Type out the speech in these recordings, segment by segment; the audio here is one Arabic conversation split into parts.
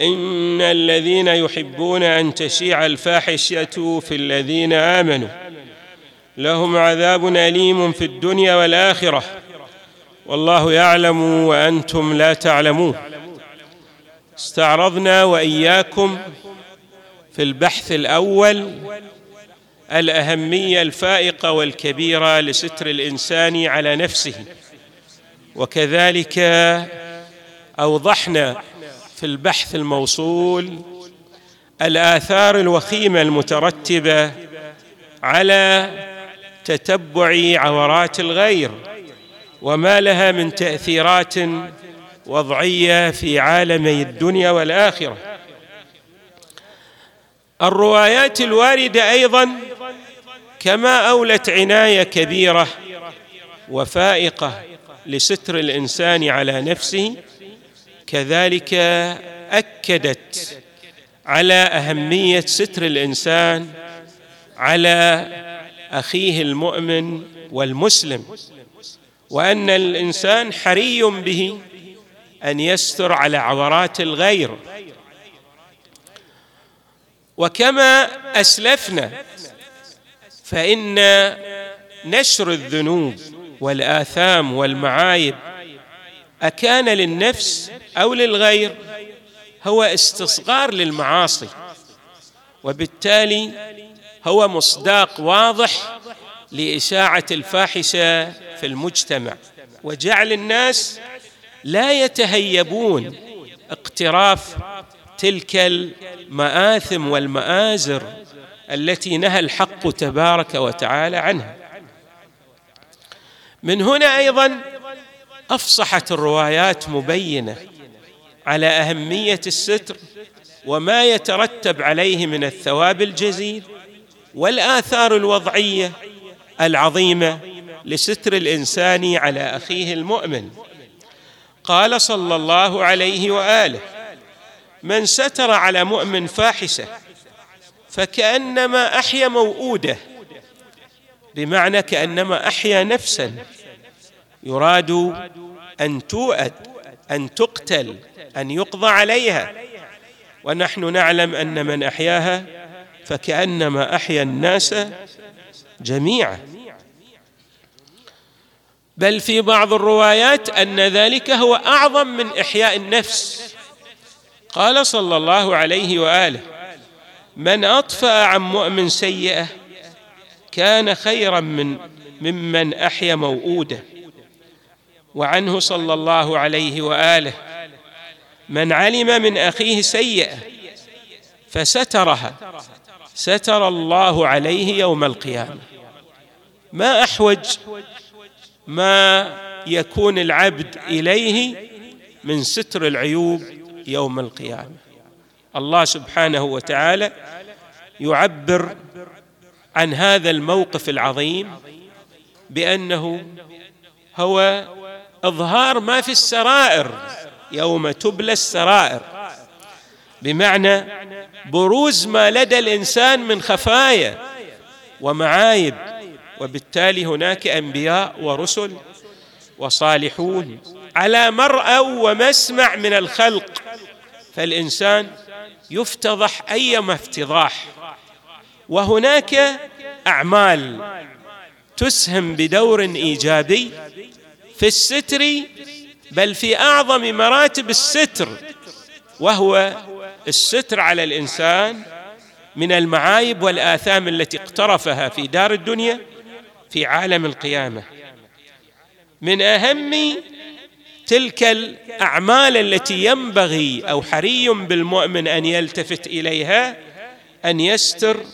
إن الذين يحبون أن تشيع الفاحشة في الذين آمنوا لهم عذاب أليم في الدنيا والآخرة والله يعلم وأنتم لا تعلمون. استعرضنا وإياكم في البحث الأول الأهمية الفائقة والكبيرة لستر الإنسان على نفسه وكذلك أوضحنا في البحث الموصول الآثار الوخيمة المترتبة على تتبع عورات الغير وما لها من تأثيرات وضعية في عالمي الدنيا والآخرة. الروايات الواردة أيضا كما أولت عناية كبيرة وفائقة لستر الإنسان على نفسه كذلك أكدت على أهمية ستر الإنسان على أخيه المؤمن والمسلم وأن الإنسان حري به أن يستر على عورات الغير. وكما أسلفنا فإن نشر الذنوب والآثام والمعايب أكان للنفس أو للغير هو استصغار للمعاصي وبالتالي هو مصداق واضح لإشاعة الفاحشة في المجتمع. وجعل الناس لا يتهيبون اقتراف تلك المآثم والمآزر التي نهى الحق تبارك وتعالى عنها. من هنا أيضا أفصحت الروايات مبينة على أهمية الستر وما يترتب عليه من الثواب الجزيل والآثار الوضعية العظيمة لستر الإنسان على أخيه المؤمن. قال صلى الله عليه وآله من ستر على مؤمن فاحشة فكأنما أحيا موؤودة بمعنى كأنما أحيا نفسا يراد أن توأد أن تقتل أن يقضى عليها. ونحن نعلم أن من أحياها فكأنما أحيا الناس جميعا. بل في بعض الروايات أن ذلك هو أعظم من إحياء النفس. قال صلى الله عليه وآله من أطفأ عن مؤمن سيئة كان خيرا من ممن أحيا موؤوده. وعنه صلى الله عليه وآله. من علم من أخيه سيئة فسترها. ستر الله عليه يوم القيامة. ما أحوج ما يكون العبد إليه من ستر العيوب يوم القيامة. الله سبحانه وتعالى يعبر عن هذا الموقف العظيم بأنه هو إظهار ما في السرائر يوم تبلى السرائر. بمعنى بروز ما لدى الإنسان من خفايا ومعايب وبالتالي هناك أنبياء ورسل وصالحون على مرأى ومسمع من الخلق. فالإنسان يفتضح أيما افتضاح وهناك أعمال تسهم بدور إيجابي في الستر بل في أعظم مراتب الستر وهو الستر على الإنسان من المعايب والآثام التي اقترفها في دار الدنيا في عالم القيامة. من أهم تلك الأعمال التي ينبغي أو حري بالمؤمن أن يلتفت إليها أن يستر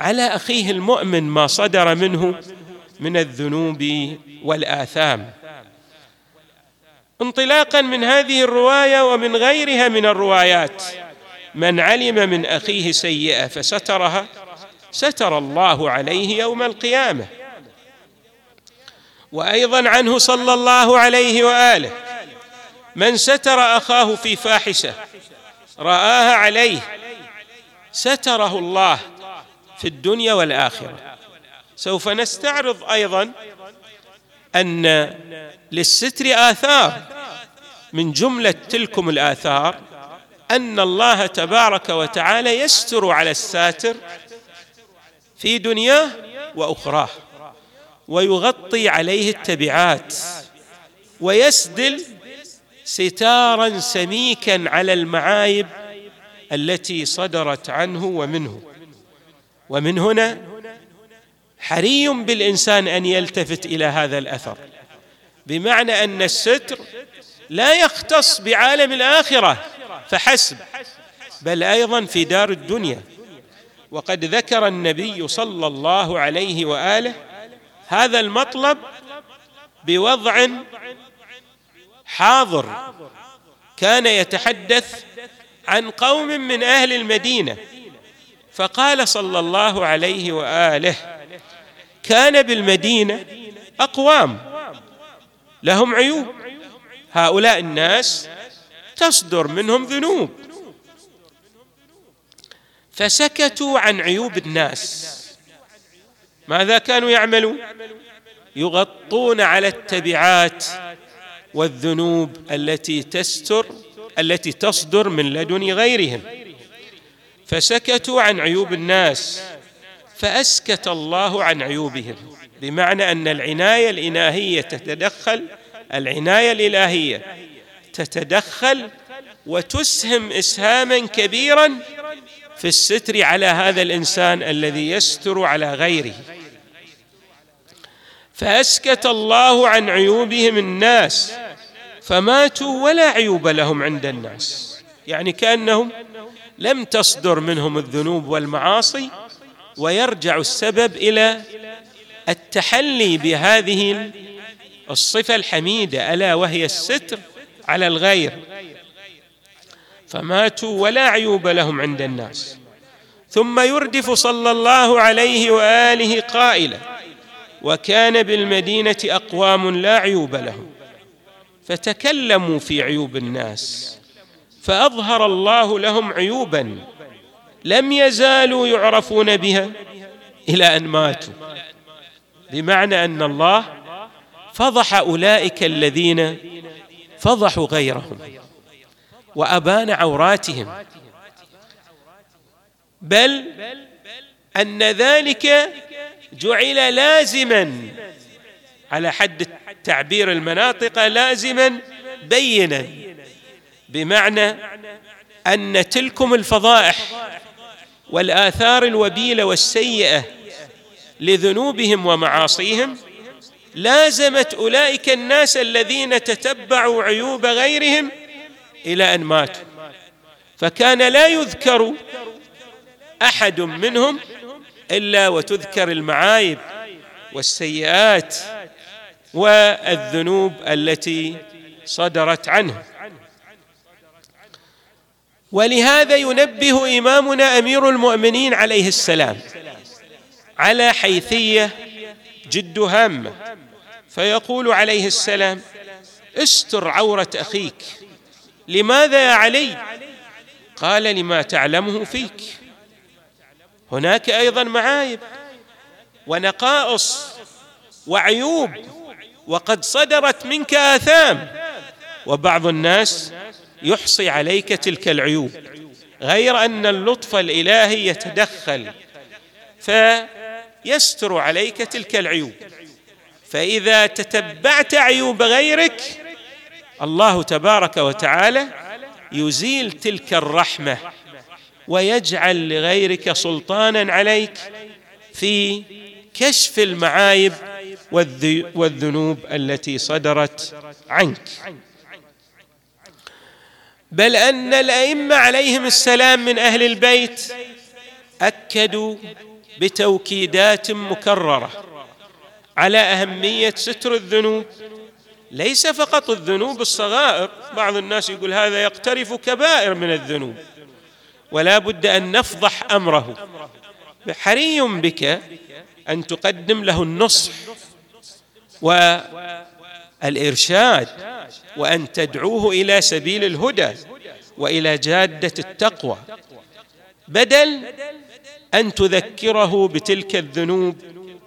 على أخيه المؤمن ما صدر منه من الذنوب والآثام. انطلاقا من هذه الرواية ومن غيرها من الروايات. من علم من أخيه سيئة فسترها ستر الله عليه يوم القيامة. وأيضا عنه صلى الله عليه وآله من ستر أخاه في فاحشة رآها عليه ستره الله في الدنيا والآخرة. سوف نستعرض أيضا أن للستر آثار. من جملة تلكم الآثار أن الله تبارك وتعالى يستر على الساتر في دنياه وأخراه ويغطي عليه التبعات ويسدل ستارا سميكا على المعايب التي صدرت عنه ومنه. ومن هنا حري بالإنسان أن يلتفت إلى هذا الأثر. بمعنى أن الستر لا يختص بعالم الآخرة فحسب. بل أيضا في دار الدنيا. وقد ذكر النبي صلى الله عليه وآله هذا المطلب بوضع حاضر. كان يتحدث عن قوم من أهل المدينة. فقال صلى الله عليه وآله كان بالمدينة أقوام لهم عيوب. هؤلاء الناس تصدر منهم ذنوب. فسكتوا عن عيوب الناس. ماذا كانوا يعملون يغطون على التبعات والذنوب التي تستر التي تصدر من لدن غيرهم. فسكتوا عن عيوب الناس. فأسكت الله عن عيوبهم بمعنى أن العناية الإلهية تتدخل العناية الإلهية تتدخل وتسهم إسهاما كبيرا في الستر على هذا الإنسان الذي يستر على غيره. فأسكت الله عن عيوبهم الناس فماتوا ولا عيوب لهم عند الناس يعني كأنهم لم تصدر منهم الذنوب والمعاصي ويرجع السبب إلى التحلي بهذه الصفة الحميدة ألا وهي الستر على الغير. فماتوا ولا عيوب لهم عند الناس. ثم يردف صلى الله عليه وآله قائلا وكان بالمدينة أقوام لا عيوب لهم. فتكلموا في عيوب الناس فأظهر الله لهم عيوبا. لم يزالوا يعرفون بها إلى أن ماتوا. بمعنى أن الله فضح أولئك الذين فضحوا غيرهم وأبان عوراتهم. بل أن ذلك جعل لازما على حد تعبير المناطق لازما بينا. بمعنى أن تلكم الفضائح والآثار الوبيلة والسيئة لذنوبهم ومعاصيهم لازمت أولئك الناس الذين تتبعوا عيوب غيرهم إلى أن ماتوا. فكان لا يذكر أحد منهم إلا وتذكر المعايب والسيئات والذنوب التي صدرت عنه. ولهذا ينبه إمامنا أمير المؤمنين عليه السلام على حيثية جد هامة فيقول عليه السلام استر عورة أخيك لماذا يا علي؟ قال لما تعلمه فيك. هناك أيضا معايب ونقائص وعيوب وقد صدرت منك آثام وبعض الناس يحصي عليك تلك العيوب غير أن اللطف الإلهي يتدخل فيستر عليك تلك العيوب. فإذا تتبعت عيوب غيرك الله تبارك وتعالى يزيل تلك الرحمة ويجعل لغيرك سلطانا عليك في كشف المعايب والذنوب التي صدرت عنك. بل أن الأئمة عليهم السلام من أهل البيت أكدوا بتوكيدات مكررة على أهمية ستر الذنوب. ليس فقط الذنوب الصغائر بعض الناس يقول هذا يقترف كبائر من الذنوب. ولا بد أن نفضح أمره. حري بك أن تقدم له النصح والارشاد وأن تدعوه إلى سبيل الهدى وإلى جادة التقوى. بدل أن تذكره بتلك الذنوب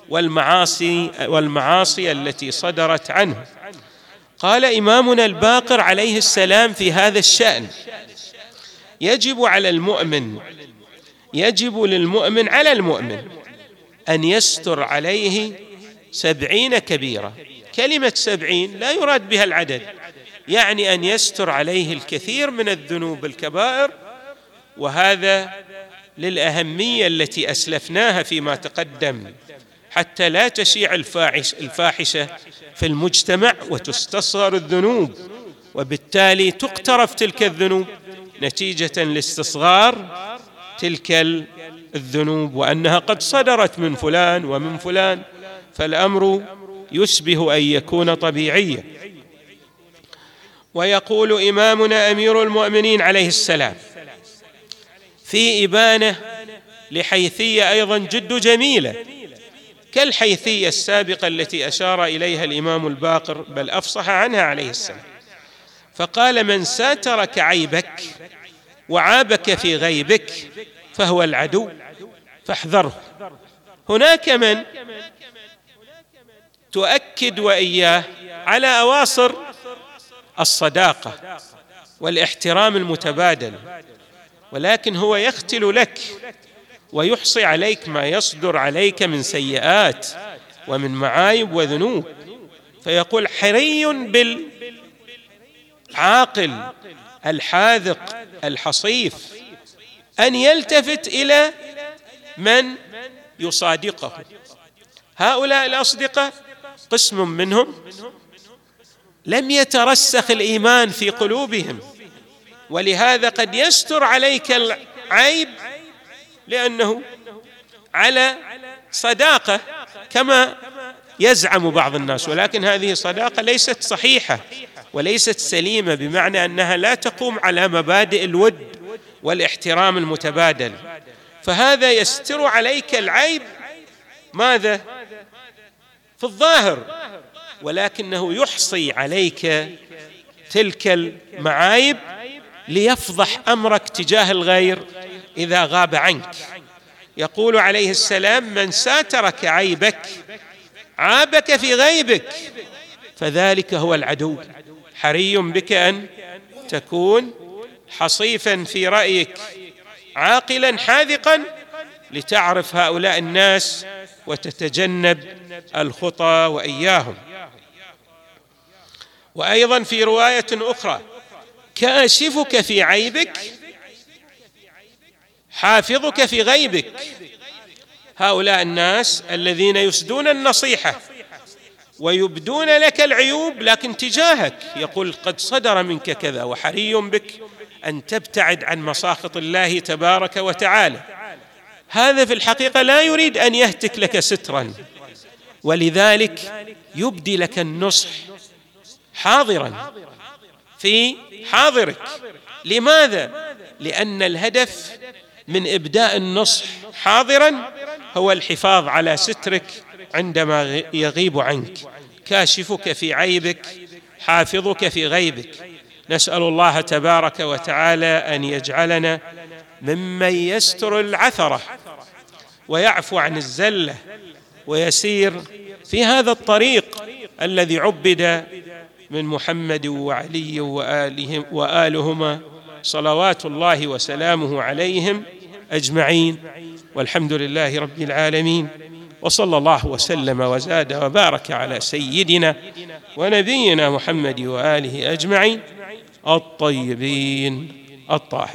والمعاصي والمعاصي التي صدرت عنه. قال إمامنا الباقر عليه السلام في هذا الشأن يجب على المؤمن يجب للمؤمن على المؤمن أن يستر عليه سبعين كبيرة. كلمة سبعين لا يراد بها العدد يعني أن يستر عليه الكثير من الذنوب الكبائر وهذا للأهمية التي أسلفناها فيما تقدم حتى لا تشيع الفاحش الفاحشة في المجتمع وتستصغر الذنوب وبالتالي تقترف تلك الذنوب نتيجة لاستصغار تلك الذنوب وأنها قد صدرت من فلان ومن فلان فالأمر يشبه أن يكون طبيعيا. ويقول إمامنا أمير المؤمنين عليه السلام في إبانة لحيثية أيضا جد جميلة كالحيثية السابقة التي أشار إليها الإمام الباقر بل أفصح عنها عليه السلام. فقال من ساترك عيبك وعابك في غيبك فهو العدو فاحذره. هناك من تؤكد وإياه على أواصر الصداقة والاحترام المتبادل ولكن هو يختل لك ويحصي عليك ما يصدر عليك من سيئات ومن معايب وذنوب. فيقول حري بالعاقل الحاذق الحصيف أن يلتفت إلى من يصادقه. هؤلاء الأصدقاء قسم منهم لم يترسخ الإيمان في قلوبهم. ولهذا قد يستر عليك العيب لأنه على صداقة كما يزعم بعض الناس. ولكن هذه صداقة ليست صحيحة وليست سليمة بمعنى أنها لا تقوم على مبادئ الود والاحترام المتبادل. فهذا يستر عليك العيب. ماذا؟ في الظاهر ولكنه يحصي عليك تلك المعايب ليفضح أمرك تجاه الغير إذا غاب عنك. يقول عليه السلام من ساترك عيبك عابك في غيبك فذلك هو العدو. حري بك أن تكون حصيفا في رأيك عاقلا حاذقا لتعرف هؤلاء الناس وتتجنب الخطى وإياهم. وأيضا في رواية أخرى كاشفك في عيبك حافظك في غيبك. هؤلاء الناس الذين يسدون النصيحة ويبدون لك العيوب لكن تجاهك يقول قد صدر منك كذا وحري بك أن تبتعد عن مساخط الله تبارك وتعالى. هذا في الحقيقة لا يريد أن يهتك لك سترا. ولذلك يبدي لك النصح حاضرا. في حاضرك. لماذا؟ لأن الهدف من إبداء النصح حاضرا هو الحفاظ على سترك عندما يغيب عنك. كاشفك في عيبك حافظك في غيبك. نسأل الله تبارك وتعالى أن يجعلنا ممن يستر العثرة. ويعفو عن الزله ويسير في هذا الطريق الذي عبد من محمد وعلي وآلهم وآلهما صلوات الله وسلامه عليهم أجمعين. والحمد لله رب العالمين. وصلى الله وسلم وزاد وبارك على سيدنا ونبينا محمد وآله أجمعين الطيبين الطاهرين.